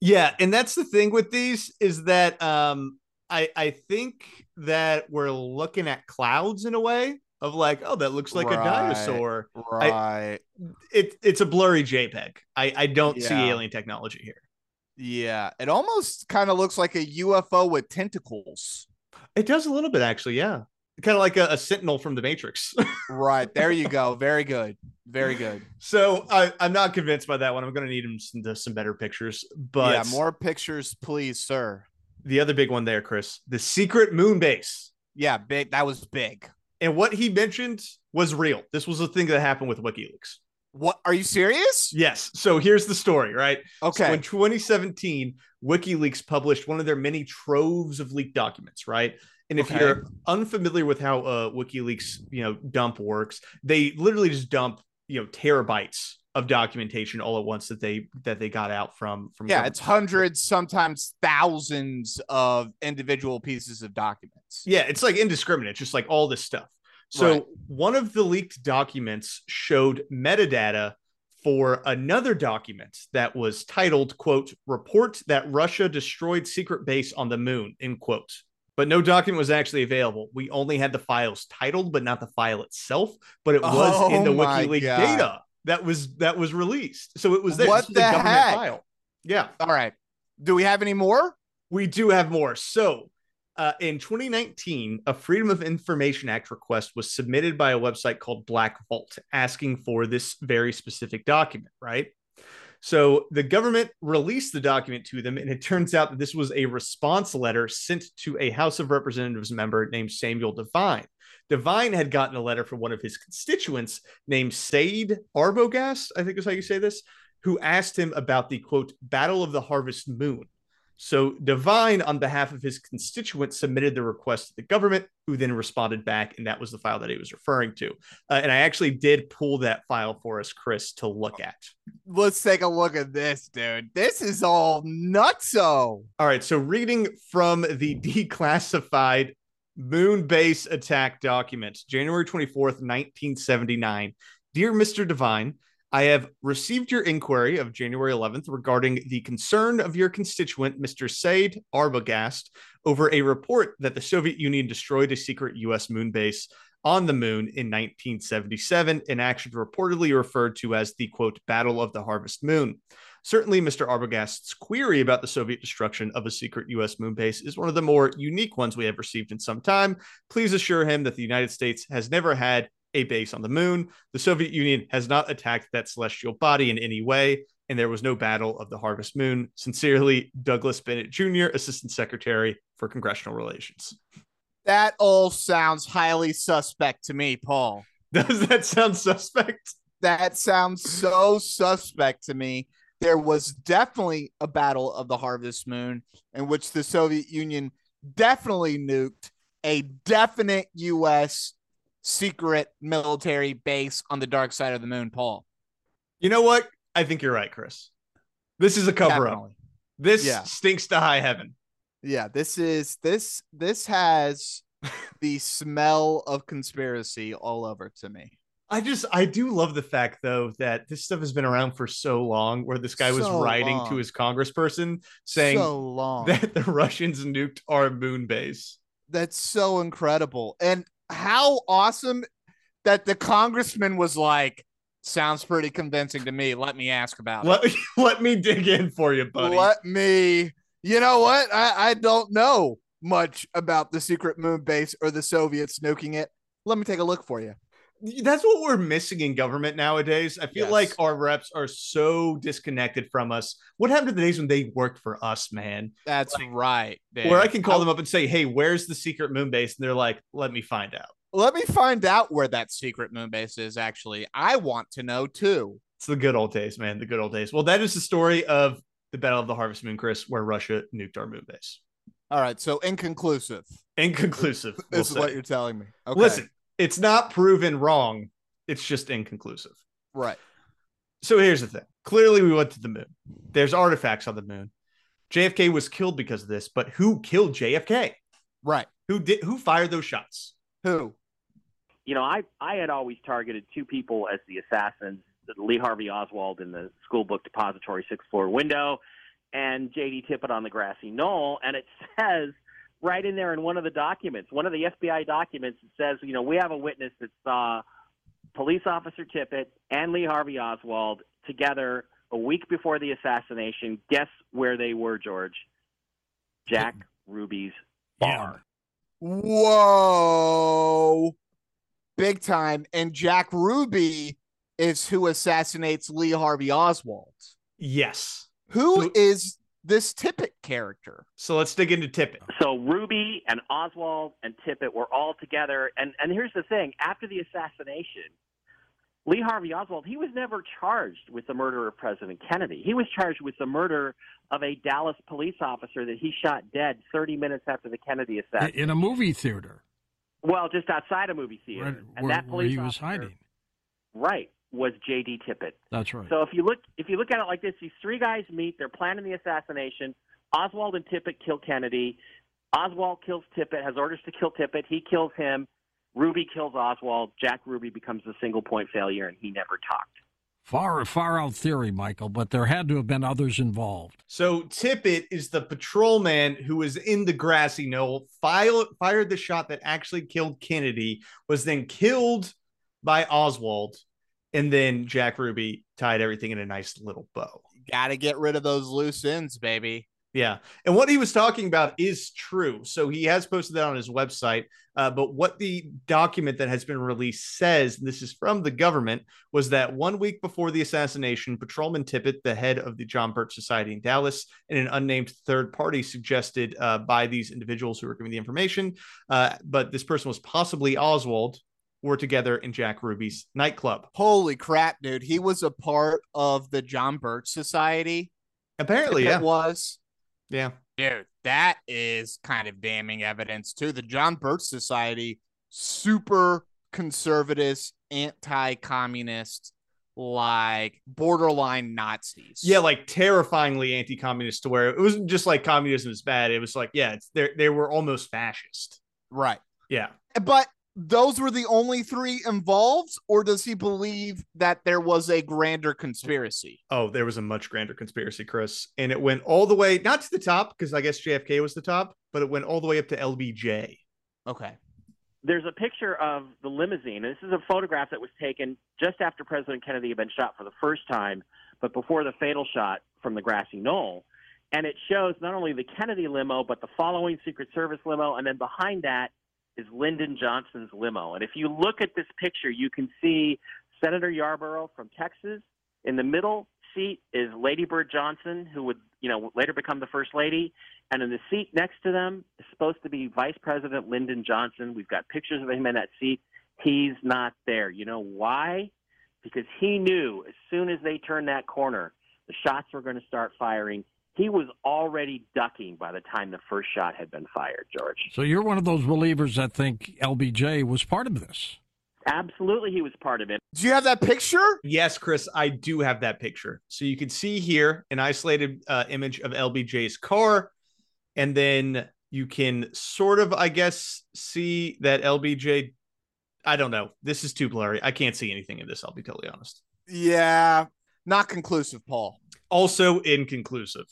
Yeah, and that's the thing with these is that um, I I think that we're looking at clouds in a way of like, oh, that looks like a dinosaur. Right. It it's a blurry JPEG. I I don't see alien technology here. Yeah. It almost kind of looks like a UFO with tentacles. It does a little bit, actually. Yeah, kind of like a, a sentinel from the Matrix. [laughs] Right. There you go. Very good. Very good. so I, I'm not convinced by that one. I'm going to need him some, some better pictures. But yeah, more pictures, please, sir. the other big one there, Chris, the secret moon base, Yeah, big. That was big. and what he mentioned was real. This was a thing that happened with WikiLeaks. What? Are you serious? Yes. So here's the story, right? Okay. So in 2017, WikiLeaks published one of their many troves of leaked documents, right? And if Okay. you're unfamiliar with how uh, WikiLeaks, you know, dump works, they literally just dump, you know, terabytes of documentation all at once that they that they got out from from yeah, it's hundreds, sometimes thousands of individual pieces of documents. Yeah, it's like indiscriminate, just like all this stuff. So Right. one of the leaked documents showed metadata for another document that was titled, quote, report that Russia destroyed secret base on the moon, end quote. But no document was actually available. We only had the files titled, but not the file itself. But it was oh in the Oh WikiLeaks God. data that was that was released. So it was there. What This the government heck? file. Yeah. All right. Do we have any more? We do have more. So, uh, in 2019, a Freedom of Information Act request was submitted by a website called Black Vault asking for this very specific document, right? So the government released the document to them, and it turns out that this was a response letter sent to a House of Representatives member named Samuel Devine. Devine had gotten a letter from one of his constituents named Said Arbogast, I think is how you say this, who asked him about the quote, Battle of the Harvest Moon. So Devine, on behalf of his constituent, submitted the request to the government, who then responded back, and that was the file that he was referring to. Uh, and I actually did pull that file for us, Chris, to look at. Let's take a look at this, dude. This is all nutso. All right, so reading from the [laughs] declassified moon base attack document, January 24th, 1979. Dear Mr. Devine, I have received your inquiry of January 11th regarding the concern of your constituent, Mr. Said Arbogast, over a report that the Soviet Union destroyed a secret U.S. moon base on the moon in 1977, an action reportedly referred to as the quote, Battle of the Harvest Moon. Certainly, Mr. Arbogast's query about the Soviet destruction of a secret U.S. moon base is one of the more unique ones we have received in some time. Please assure him that the United States has never had a base on the moon. The Soviet Union has not attacked that celestial body in any way, and there was no battle of the Harvest Moon. Sincerely, Douglas Bennett Jr., Assistant Secretary for Congressional Relations. That all sounds highly suspect to me, Paul. [laughs] Does that sound suspect? That sounds so suspect to me. There was definitely a battle of the Harvest Moon in which the Soviet Union definitely nuked a definite U.S secret military base on the dark side of the moon, Paul. You know what? I think you're right, Chris. This is a cover Definitely. up. This yeah. stinks to high heaven. Yeah, this is this this has [laughs] the smell of conspiracy all over to me. I just I do love the fact though that this stuff has been around for so long where this guy was writing long. to his congressperson saying so that the Russians nuked our moon base. That's so incredible. And how awesome that the congressman was like, sounds pretty convincing to me. Let me ask about let, it. [laughs] Let me dig in for you, buddy. Let me, you know what? I, I don't know much about the secret moon base or the Soviets nuking it. Let me take a look for you that's what we're missing in government nowadays. I feel yes. like our reps are so disconnected from us. What happened to the days when they worked for us, man? That's like, right. Where I can call I, them up and say, "Hey, where's the secret moon base?" And they're like, "Let me find out." Let me find out where that secret moon base is. Actually, I want to know too. It's the good old days, man. The good old days. Well, that is the story of the Battle of the Harvest Moon, Chris, where Russia nuked our moon base. All right. So inconclusive. Inconclusive. We'll this is say. what you're telling me. Okay. Listen, it's not proven wrong. It's just inconclusive. Right. So here's the thing. Clearly, we went to the moon. There's artifacts on the moon. JFK was killed because of this, but who killed JFK? Right. Who did? Who fired those shots? Who? You know, I I had always targeted two people as the assassins: Lee Harvey Oswald in the school book depository sixth floor window, and J.D. Tippit on the grassy knoll. And it [laughs] says right in there in one of the documents, one of the FBI documents, it says, you know, we have a witness that saw police officer Tippit and Lee Harvey Oswald together a week before the assassination. Guess where they were, George? Jack Ruby's bar. Whoa. Big time. And Jack Ruby is who assassinates Lee Harvey Oswald. Yes. Who is this Tippit character. So let's dig into Tippit. So Ruby and Oswald and Tippit were all together. And, and here's the thing after the assassination, Lee Harvey Oswald, he was never charged with the murder of President Kennedy. He was charged with the murder of a Dallas police officer that he shot dead 30 minutes after the Kennedy assassination. In a movie theater. Well, just outside a movie theater. Where, and where, that police where he was hiding. Right was J.D. Tippit. That's right. So if you look if you look at it like this, these three guys meet. They're planning the assassination. Oswald and Tippit kill Kennedy. Oswald kills Tippit, has orders to kill Tippit. He kills him. Ruby kills Oswald. Jack Ruby becomes a single point failure, and he never talked. Far, far out theory, Michael, but there had to have been others involved. So Tippit is the patrolman who was in the grassy knoll, fired, fired the shot that actually killed Kennedy, was then killed by Oswald, and then Jack Ruby tied everything in a nice little bow. Got to get rid of those loose ends, baby. Yeah. And what he was talking about is true. So he has posted that on his website. Uh, but what the document that has been released says, and this is from the government, was that one week before the assassination, Patrolman Tippit, the head of the John Birch Society in Dallas, and an unnamed third party suggested uh, by these individuals who were giving the information, uh, but this person was possibly Oswald, were together in Jack Ruby's nightclub. Holy crap, dude. He was a part of the John Birch Society. Apparently, yeah. was. Yeah. Dude, that is kind of damning evidence too. The John Birch Society, super conservative, anti-communist, like borderline Nazis. Yeah, like terrifyingly anti-communist to where it wasn't just like communism is bad. It was like, yeah, it's they they were almost fascist. right. Yeah. But those were the only three involved, or does he believe that there was a grander conspiracy? Oh, there was a much grander conspiracy, Chris, and it went all the way not to the top because I guess JFK was the top, but it went all the way up to LBJ. Okay. There's a picture of the limousine. And this is a photograph that was taken just after President Kennedy had been shot for the first time, but before the fatal shot from the grassy knoll. And it shows not only the Kennedy limo, but the following Secret Service limo, and then behind that is Lyndon Johnson's limo. And if you look at this picture, you can see Senator Yarborough from Texas. In the middle seat is Lady Bird Johnson, who would, you know, later become the first lady. And in the seat next to them is supposed to be Vice President Lyndon Johnson. We've got pictures of him in that seat. He's not there. You know why? Because he knew as soon as they turned that corner, the shots were going to start firing. He was already ducking by the time the first shot had been fired, George. So you're one of those believers that think LBJ was part of this. Absolutely, he was part of it. Do you have that picture? Yes, Chris, I do have that picture. So you can see here an isolated uh, image of LBJ's car, and then you can sort of, I guess, see that LBJ. I don't know. This is too blurry. I can't see anything in this. I'll be totally honest. Yeah. Not conclusive, Paul. Also inconclusive.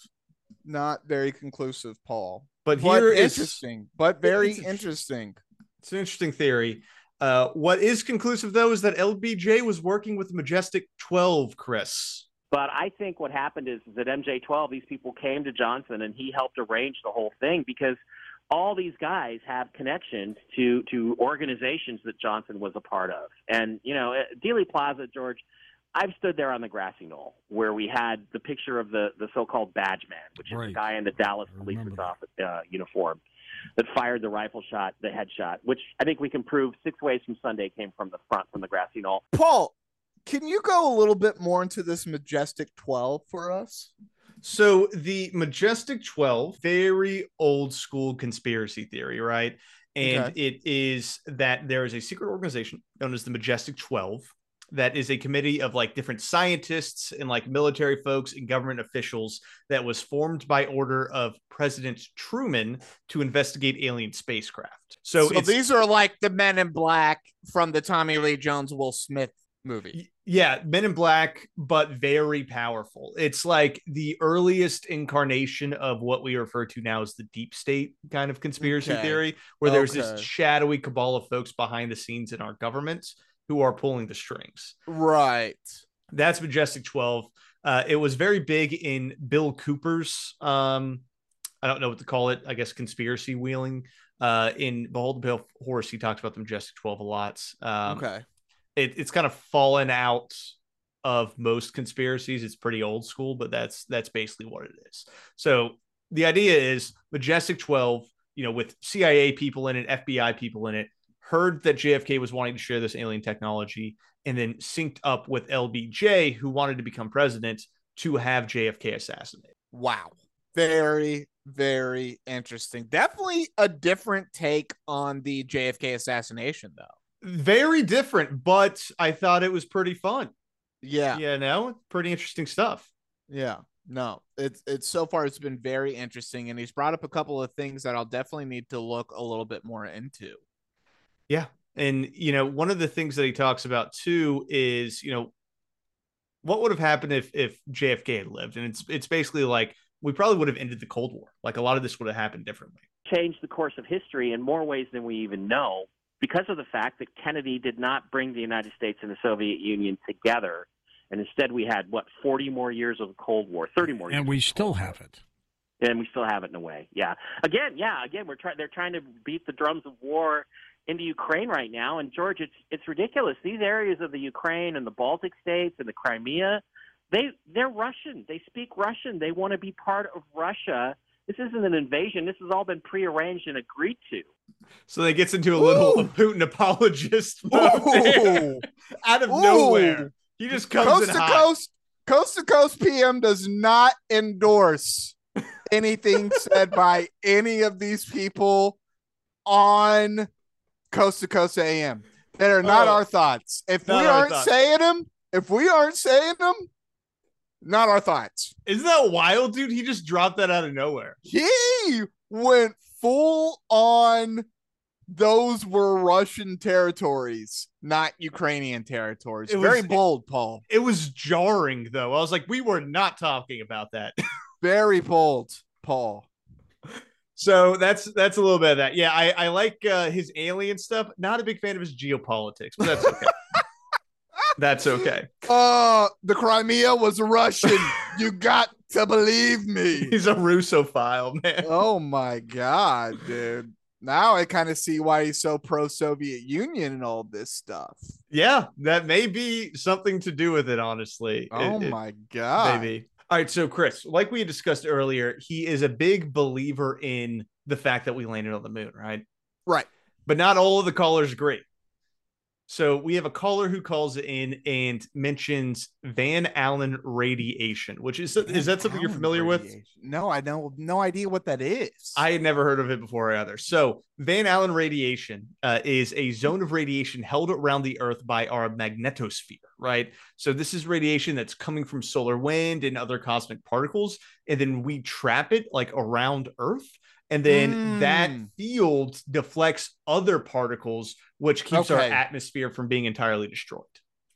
Not very conclusive, Paul. But But here is interesting. But very It's interesting. It's an interesting theory. Uh, what is conclusive though is that LBJ was working with Majestic 12, Chris. But I think what happened is that MJ12, these people came to Johnson and he helped arrange the whole thing because all these guys have connections to to organizations that Johnson was a part of. And you know, at Dealey Plaza, George, I've stood there on the grassy knoll where we had the picture of the the so-called badge man, which is Right. the guy in the Dallas I police's office uh, uniform that fired the rifle shot, the headshot, which I think we can prove six ways from Sunday came from the front from the grassy knoll. Paul, can you go a little bit more into this majestic 12 for us? So the Majestic 12, very old school conspiracy theory, right? And Okay. it is that there is a secret organization known as the Majestic 12 that is a committee of like different scientists and like military folks and government officials that was formed by order of President Truman to investigate alien spacecraft. So, So, these are like the men in black from the Tommy Lee Jones Will Smith movie. Yeah, Men in Black, but very powerful. It's like the earliest incarnation of what we refer to now as the deep state kind of conspiracy Okay. theory, where there's this shadowy cabal of folks behind the scenes in our government who are pulling the strings. Right. That's Majestic 12. Uh, it was very big in Bill Cooper's, um, I don't know what to call it, I guess conspiracy wheeling. Uh, in Behold the Pale Horse, he talks about the Majestic 12 a lot. Um, okay. it, it's kind of fallen out of most conspiracies. It's pretty old school, but that's that's basically what it is. So the idea is Majestic 12, you know, with CIA people in it, FBI people in it, heard that JFK was wanting to share this alien technology and then synced up with LBJ, who wanted to become president to have JFK assassinated. Wow. Very, very interesting. Definitely a different take on the JFK assassination, though. Very different, but I thought it was pretty fun. Yeah. You know, pretty interesting stuff. Yeah. No, it's it's so far it's been very interesting, and he's brought up a couple of things that I'll definitely need to look a little bit more into. And you know, one of the things that he talks about too is, you know, what would have happened if if JFK had lived? And it's it's basically like we probably would have ended the Cold War. Like a lot of this would have happened differently. changed the course of history in more ways than we even know because of the fact that Kennedy did not bring the United States and the Soviet Union together. And instead, we had, what, 40 more years of the Cold War, 30 more years. And we still have it. and we still have it in a way. Yeah. Again, yeah. Again, we're trying. They're trying to beat the drums of war into Ukraine right now. And George, it's it's ridiculous. These areas of the Ukraine and the Baltic states and the Crimea, they they're Russian. They speak Russian. They want to be part of Russia. This isn't an invasion. This has all been prearranged and agreed to. So they gets into a little Ooh. [laughs] Putin apologist mode there. Ooh. [laughs] out of Ooh. nowhere. He just comes coast to hot. coast, coast to coast PM does not endorse [laughs] anything said by any of these people on coast to coast AM. That are not Oh. our thoughts. If we aren't thoughts. saying them, if we aren't saying them, not our thoughts. Isn't that wild, dude? He just dropped that out of nowhere. He went full on. Those were Russian territories, not Ukrainian territories. It Very was- bold, Paul. It was jarring, though. I was like, we were not talking about that. [laughs] Very bold, Paul. So that's that's a little bit of that. Yeah, I, I like uh, his alien stuff. Not a big fan of his geopolitics, but that's okay. [laughs] that's okay. Uh, the Crimea was Russian. [laughs] you got to believe me. He's a Russophile, man. Oh my god, dude. Now I kind of see why he's so pro Soviet Union and all this stuff. Yeah, that may be something to do with it, honestly. Oh It- my god. Maybe. All right, so Chris, like we had discussed earlier, he is a big believer in the fact that we landed on the moon, right? Right. But not all of the callers agree. So we have a caller who calls in and mentions Van Allen radiation, which is is that something you're familiar with? No, I know no idea what that is. I had never heard of it before either. So, Van Allen radiation uh, is a zone of radiation held around the Earth by our magnetosphere, right? So, this is radiation that's coming from solar wind and other cosmic particles. And then we trap it like around Earth. And then that Mm. field deflects other particles, which keeps our atmosphere from being entirely destroyed.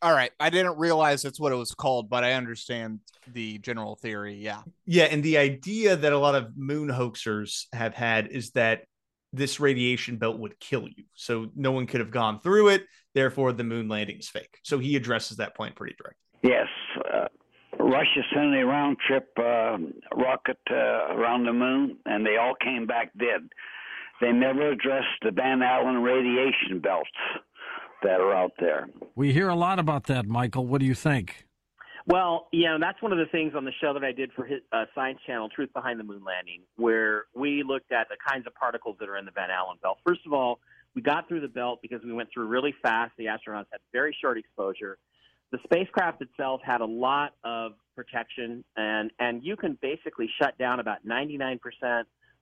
all right. I didn't realize that's what it was called, but I understand the general theory. Yeah. Yeah, and the idea that a lot of moon hoaxers have had is that this radiation belt would kill you. So no one could have gone through it. Therefore, the moon landing is fake. So he addresses that point pretty directly. Yes, uh, Russia sent a round trip uh, rocket uh, around the moon, and they all came back dead. They never addressed the Van Allen radiation belts that are out there. We hear a lot about that, Michael. What do you think? Well, yeah, and that's one of the things on the show that I did for his uh, Science Channel, Truth Behind the Moon Landing, where we looked at the kinds of particles that are in the Van Allen belt. First of all, we got through the belt because we went through really fast. The astronauts had very short exposure. The spacecraft itself had a lot of protection, and and you can basically shut down about 99%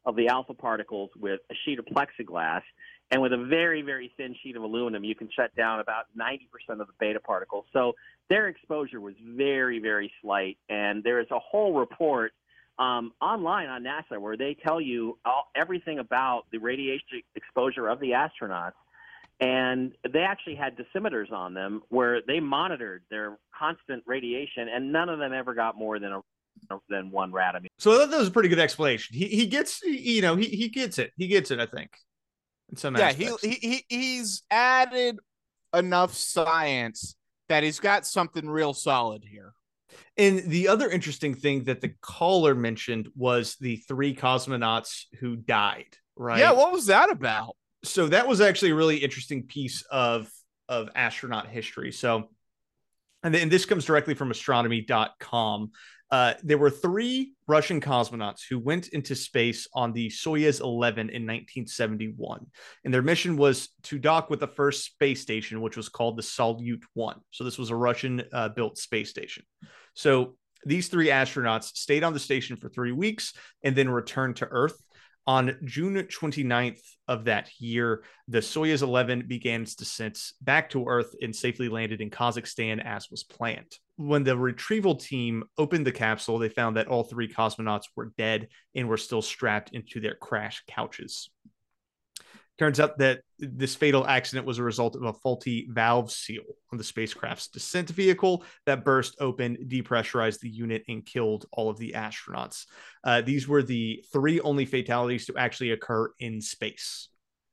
of the alpha particles with a sheet of plexiglass, and with a very very thin sheet of aluminum, you can shut down about 90% of the beta particles. So their exposure was very, very slight. And there is a whole report um, online on NASA where they tell you all, everything about the radiation exposure of the astronauts. And they actually had dosimeters on them where they monitored their constant radiation, and none of them ever got more than a than one rad. So I thought that was a pretty good explanation. He he gets you know he he gets it. He gets it. I think. In some Yeah, aspects. he he he's added enough science that he's got something real solid here. And the other interesting thing that the caller mentioned was the three cosmonauts who died. Right. Yeah, what was that about? So that was actually a really interesting piece of of astronaut history. So and then this comes directly from astronomy.com uh, there were three russian cosmonauts who went into space on the soyuz 11 in 1971 and their mission was to dock with the first space station which was called the salyut 1 so this was a russian uh, built space station. So these three astronauts stayed on the station for three weeks and then returned to earth on June 29th of that year, the Soyuz 11 began its descent back to Earth and safely landed in Kazakhstan as was planned. When the retrieval team opened the capsule, they found that all three cosmonauts were dead and were still strapped into their crash couches. Turns out that this fatal accident was a result of a faulty valve seal on the spacecraft's descent vehicle that burst open, depressurized the unit, and killed all of the astronauts. Uh, these were the three only fatalities to actually occur in space.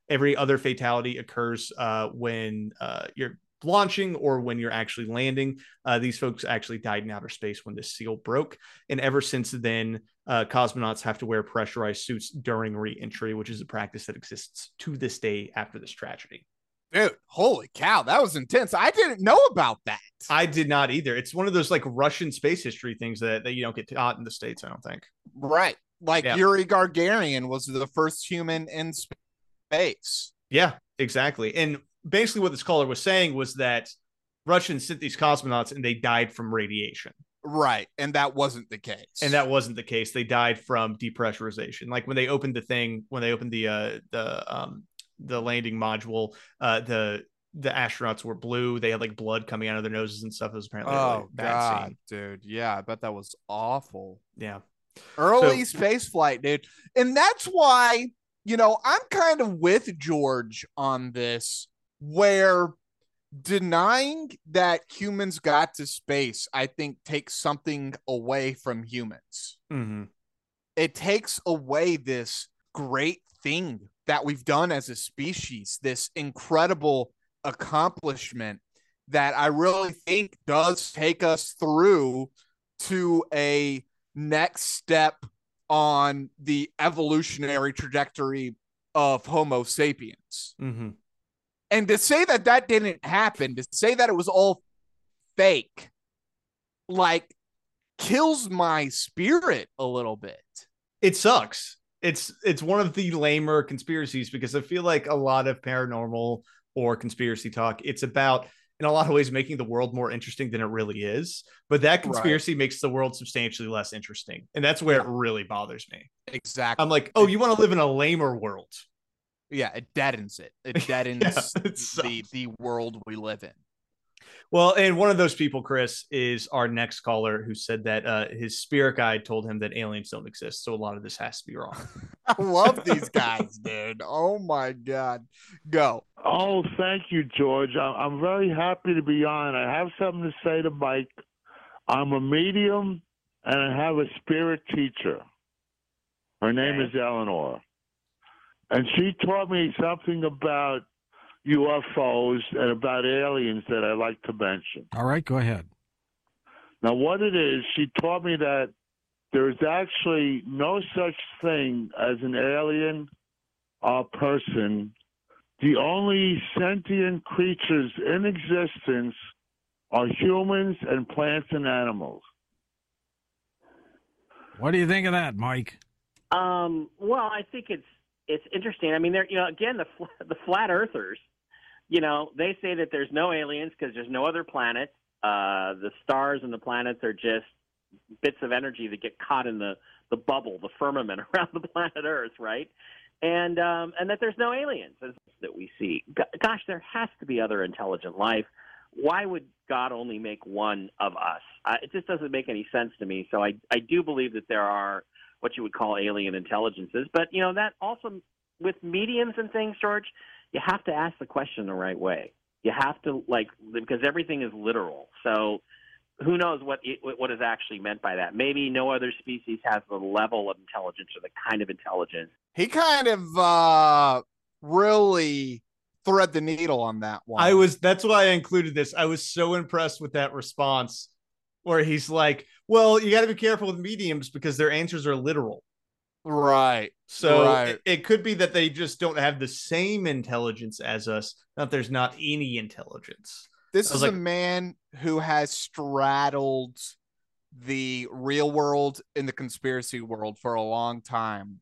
Every other fatality occurs uh, when uh, you're launching or when you're actually landing. Uh, these folks actually died in outer space when the seal broke. And ever since then, uh, cosmonauts have to wear pressurized suits during reentry, which is a practice that exists to this day after this tragedy. Dude, holy cow, that was intense. I didn't know about that. I did not either. It's one of those like Russian space history things that, that you don't get taught in the States, I don't think. Right. Like Yeah. Yuri Gagarin was the first human in space. Yeah, exactly. And basically, what this caller was saying was that Russians sent these cosmonauts and they died from radiation. Right. And that wasn't the case. And that wasn't the case. They died from depressurization. Like when they opened the thing, when they opened the uh the um the landing module, uh the the astronauts were blue. They had like blood coming out of their noses and stuff. It was apparently a really Oh bad god, scene. dude. Yeah, I bet that was awful. Yeah. Early space flight, dude. And that's why, you know, I'm kind of with George on this, where denying that humans got to space, I think takes something away from humans. Mm-hmm. It takes away this great thing that we've done as a species, this incredible accomplishment that I really think does take us through to a next step on the evolutionary trajectory of Homo sapiens. Mm-hmm. And to say that that didn't happen, to say that it was all fake, like kills my spirit a little bit. it sucks. It's it's one of the lamer conspiracies because I feel like a lot of paranormal or conspiracy talk, it's about in a lot of ways making the world more interesting than it really is. But that conspiracy makes the world substantially less interesting. And that's where it really bothers me. Exactly. I'm like, oh, you want to live in a lamer world. Yeah, it deadens it. It [laughs] deadens it the the world we live in. Well, and one of those people, Chris, is our next caller who said that uh, his spirit guide told him that aliens don't exist. So a lot of this has to be wrong. [laughs] I love these guys, [laughs] dude. Oh my god. Go. Oh, thank you, George. I- I'm very happy to be on. I have something to say to Mike. I'm a medium and I have a spirit teacher. Her name is Eleanor. And she taught me something about UFOs and about aliens that I like to mention. All right, go ahead. Now, what it is, she taught me that there is actually no such thing as an alien or person. The only sentient creatures in existence are humans and plants and animals. What do you think of that, Mike? Um, well, I think it's it's interesting. I mean, there, you know, again, the fl- the flat earthers, you know, they say that there's no aliens because there's no other planets. Uh, the stars and the planets are just bits of energy that get caught in the the bubble, the firmament [laughs] around the planet Earth, right? And um, and that there's no aliens that we see. Gosh, there has to be other intelligent life. Why would God only make one of us? Uh, it just doesn't make any sense to me. So I I do believe that there are what you would call alien intelligences. But you know that also with mediums and things, George, you have to ask the question the right way. You have to like because everything is literal. So who knows what what is actually meant by that? Maybe no other species has the level of intelligence or the kind of intelligence. He kind of uh really thread the needle on that one. I was that's why I included this. I was so impressed with that response where he's like, "Well, you got to be careful with mediums because their answers are literal." right. So Right. it, it could be that they just don't have the same intelligence as us. Not there's not any intelligence. This is a man who has straddled the real world and the conspiracy world for a long time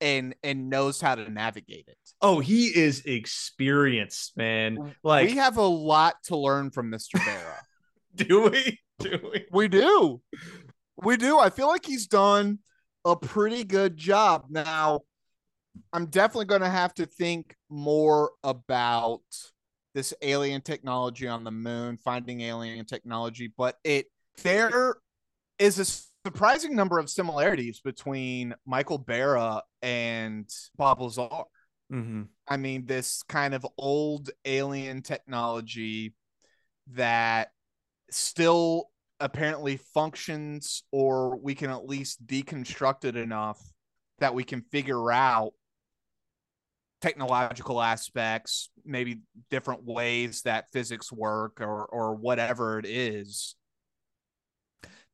and and knows how to navigate it. Oh, he is experienced, man. Like, we have a lot to learn from Mr. Bara. [laughs] do we? [laughs] Do we? we do. We do. I feel like he's done a pretty good job. Now, I'm definitely going to have to think more about this alien technology on the moon, finding alien technology, but it there is a surprising number of similarities between Michael Bara and Bob Lazar. Mm-hmm. I mean, this kind of old alien technology that still apparently functions, or we can at least deconstruct it enough that we can figure out technological aspects, maybe different ways that physics work or or whatever it is.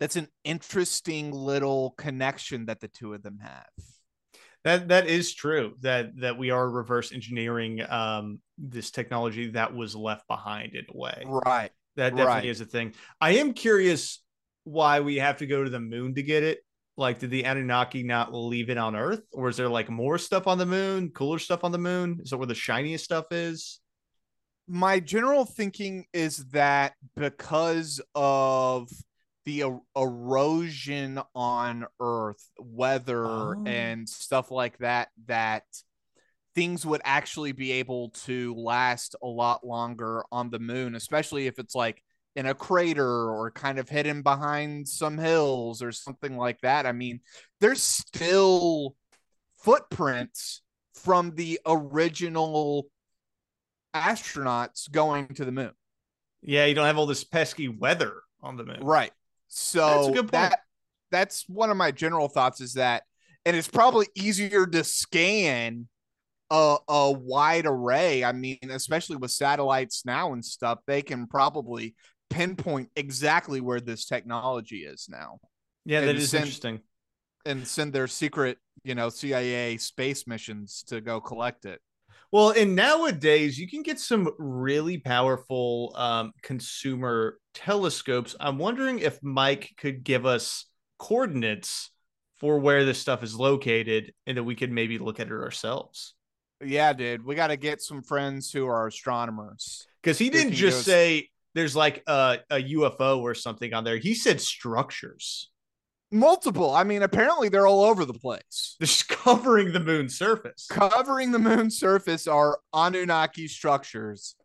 That's an interesting little connection that the two of them have. That that is true. That that we are reverse engineering um, this technology that was left behind in a way. Right. That definitely Right. is a thing. I am curious why we have to go to the moon to get it. Like, did the Anunnaki not leave it on Earth, or is there like more stuff on the moon, cooler stuff on the moon? Is that where the shiniest stuff is? my general thinking is that because of the er- erosion on earth weather Oh. and stuff like that that things would actually be able to last a lot longer on the moon especially if it's like in a crater or kind of hidden behind some hills or something like that i mean there's still footprints from the original astronauts going to the moon. Yeah, you don't have all this pesky weather on the moon. Right. So That's a good point. that that's one of my general thoughts is that and it's probably easier to scan a, a wide array. I mean, especially with satellites now and stuff, they can probably pinpoint exactly where this technology is now Yeah, that is send- interesting. and send their secret, you know, CIA space missions to go collect it. Well, and nowadays you can get some really powerful um, consumer telescopes. I'm wondering if Mike could give us coordinates for where this stuff is located and that we could maybe look at it ourselves. Yeah, dude, we got to get some friends who are astronomers. Because he didn't he just goes- say there's like a, a UFO or something on there. He said structures. Multiple. I mean, apparently they're all over the place. Just [laughs] covering the moon's surface. Covering the moon's surface are Anunnaki structures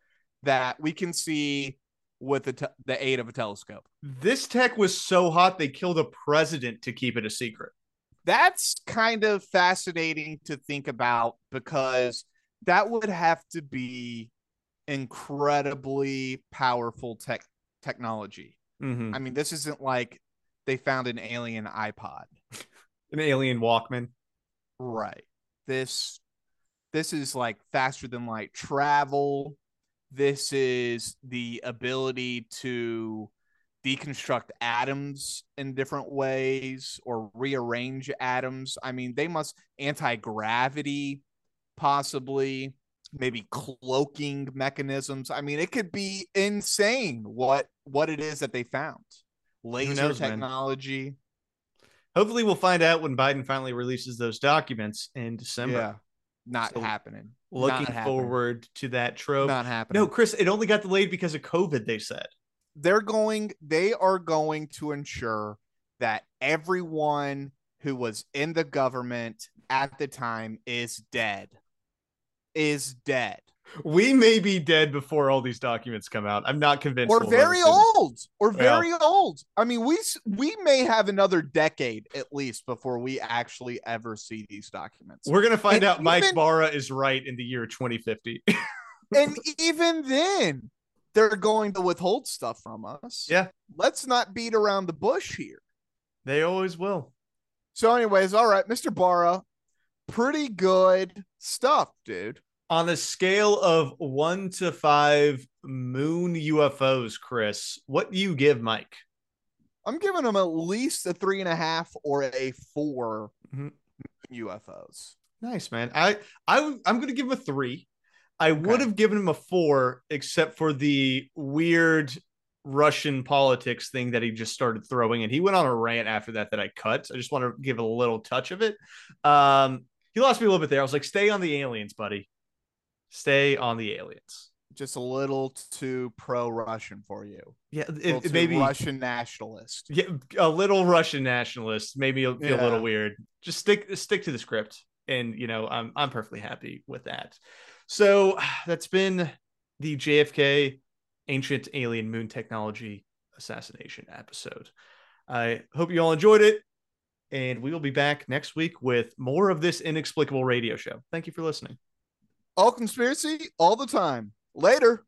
that we can see with the, te- the aid of a telescope. This tech was so hot they killed a president to keep it a secret. That's kind of fascinating to think about because that would have to be incredibly powerful tech technology. Mhm. I mean, this isn't like they found an alien iPod. [laughs] An alien Walkman. Right. This this is like faster than light travel. This is the ability to deconstruct atoms in different ways or rearrange atoms. I mean, they must anti-gravity possibly, maybe cloaking mechanisms. I mean, it could be insane what what it is that they found. Laser knows, man? technology. Hopefully, we'll find out when Biden finally releases those documents in December. Yeah. Not So, happening. Looking Not happening. forward to that trope. Not happening. no, Chris, it only got delayed because of COVID, they said. They're going they are going to ensure that everyone who was in the government at the time is dead is dead We may be dead before all these documents come out. I'm not convinced. or very old or Yeah. very old i mean we we may have another decade at least before we actually ever see these documents We're gonna find And out Mike even- Bara is right in the year 2050. [laughs] and even then they're going to withhold stuff from us Yeah. let's not beat around the bush here they always will. So, anyways, all right, Mr. Bara, pretty good stuff, dude. On a scale of one to five moon UFOs, Chris, what do you give Mike? I'm giving him at least a three and a half or a 4 Mhm. UFOs. Nice, man. I I I'm going to give him a three. I would have given him a four, except for the weird Russian politics thing that he just started throwing, and he went on a rant after that that I cut. I just want to give a little touch of it. Um, he lost me a little bit there. I was like, "Stay on the aliens, buddy. Stay on the aliens." Just a little too pro-Russian for you. Yeah, it, it maybe Russian nationalist. yeah, a little Russian nationalist Maybe feel a Yeah. little weird. Just stick stick to the script, and you know I'm I'm perfectly happy with that. So [sighs] that's been the JFK Ancient Alien Moon Technology Assassination episode. I hope you all enjoyed it, and we will be back next week with more of this inexplicable radio show. Thank you for listening. All conspiracy all the time. Later.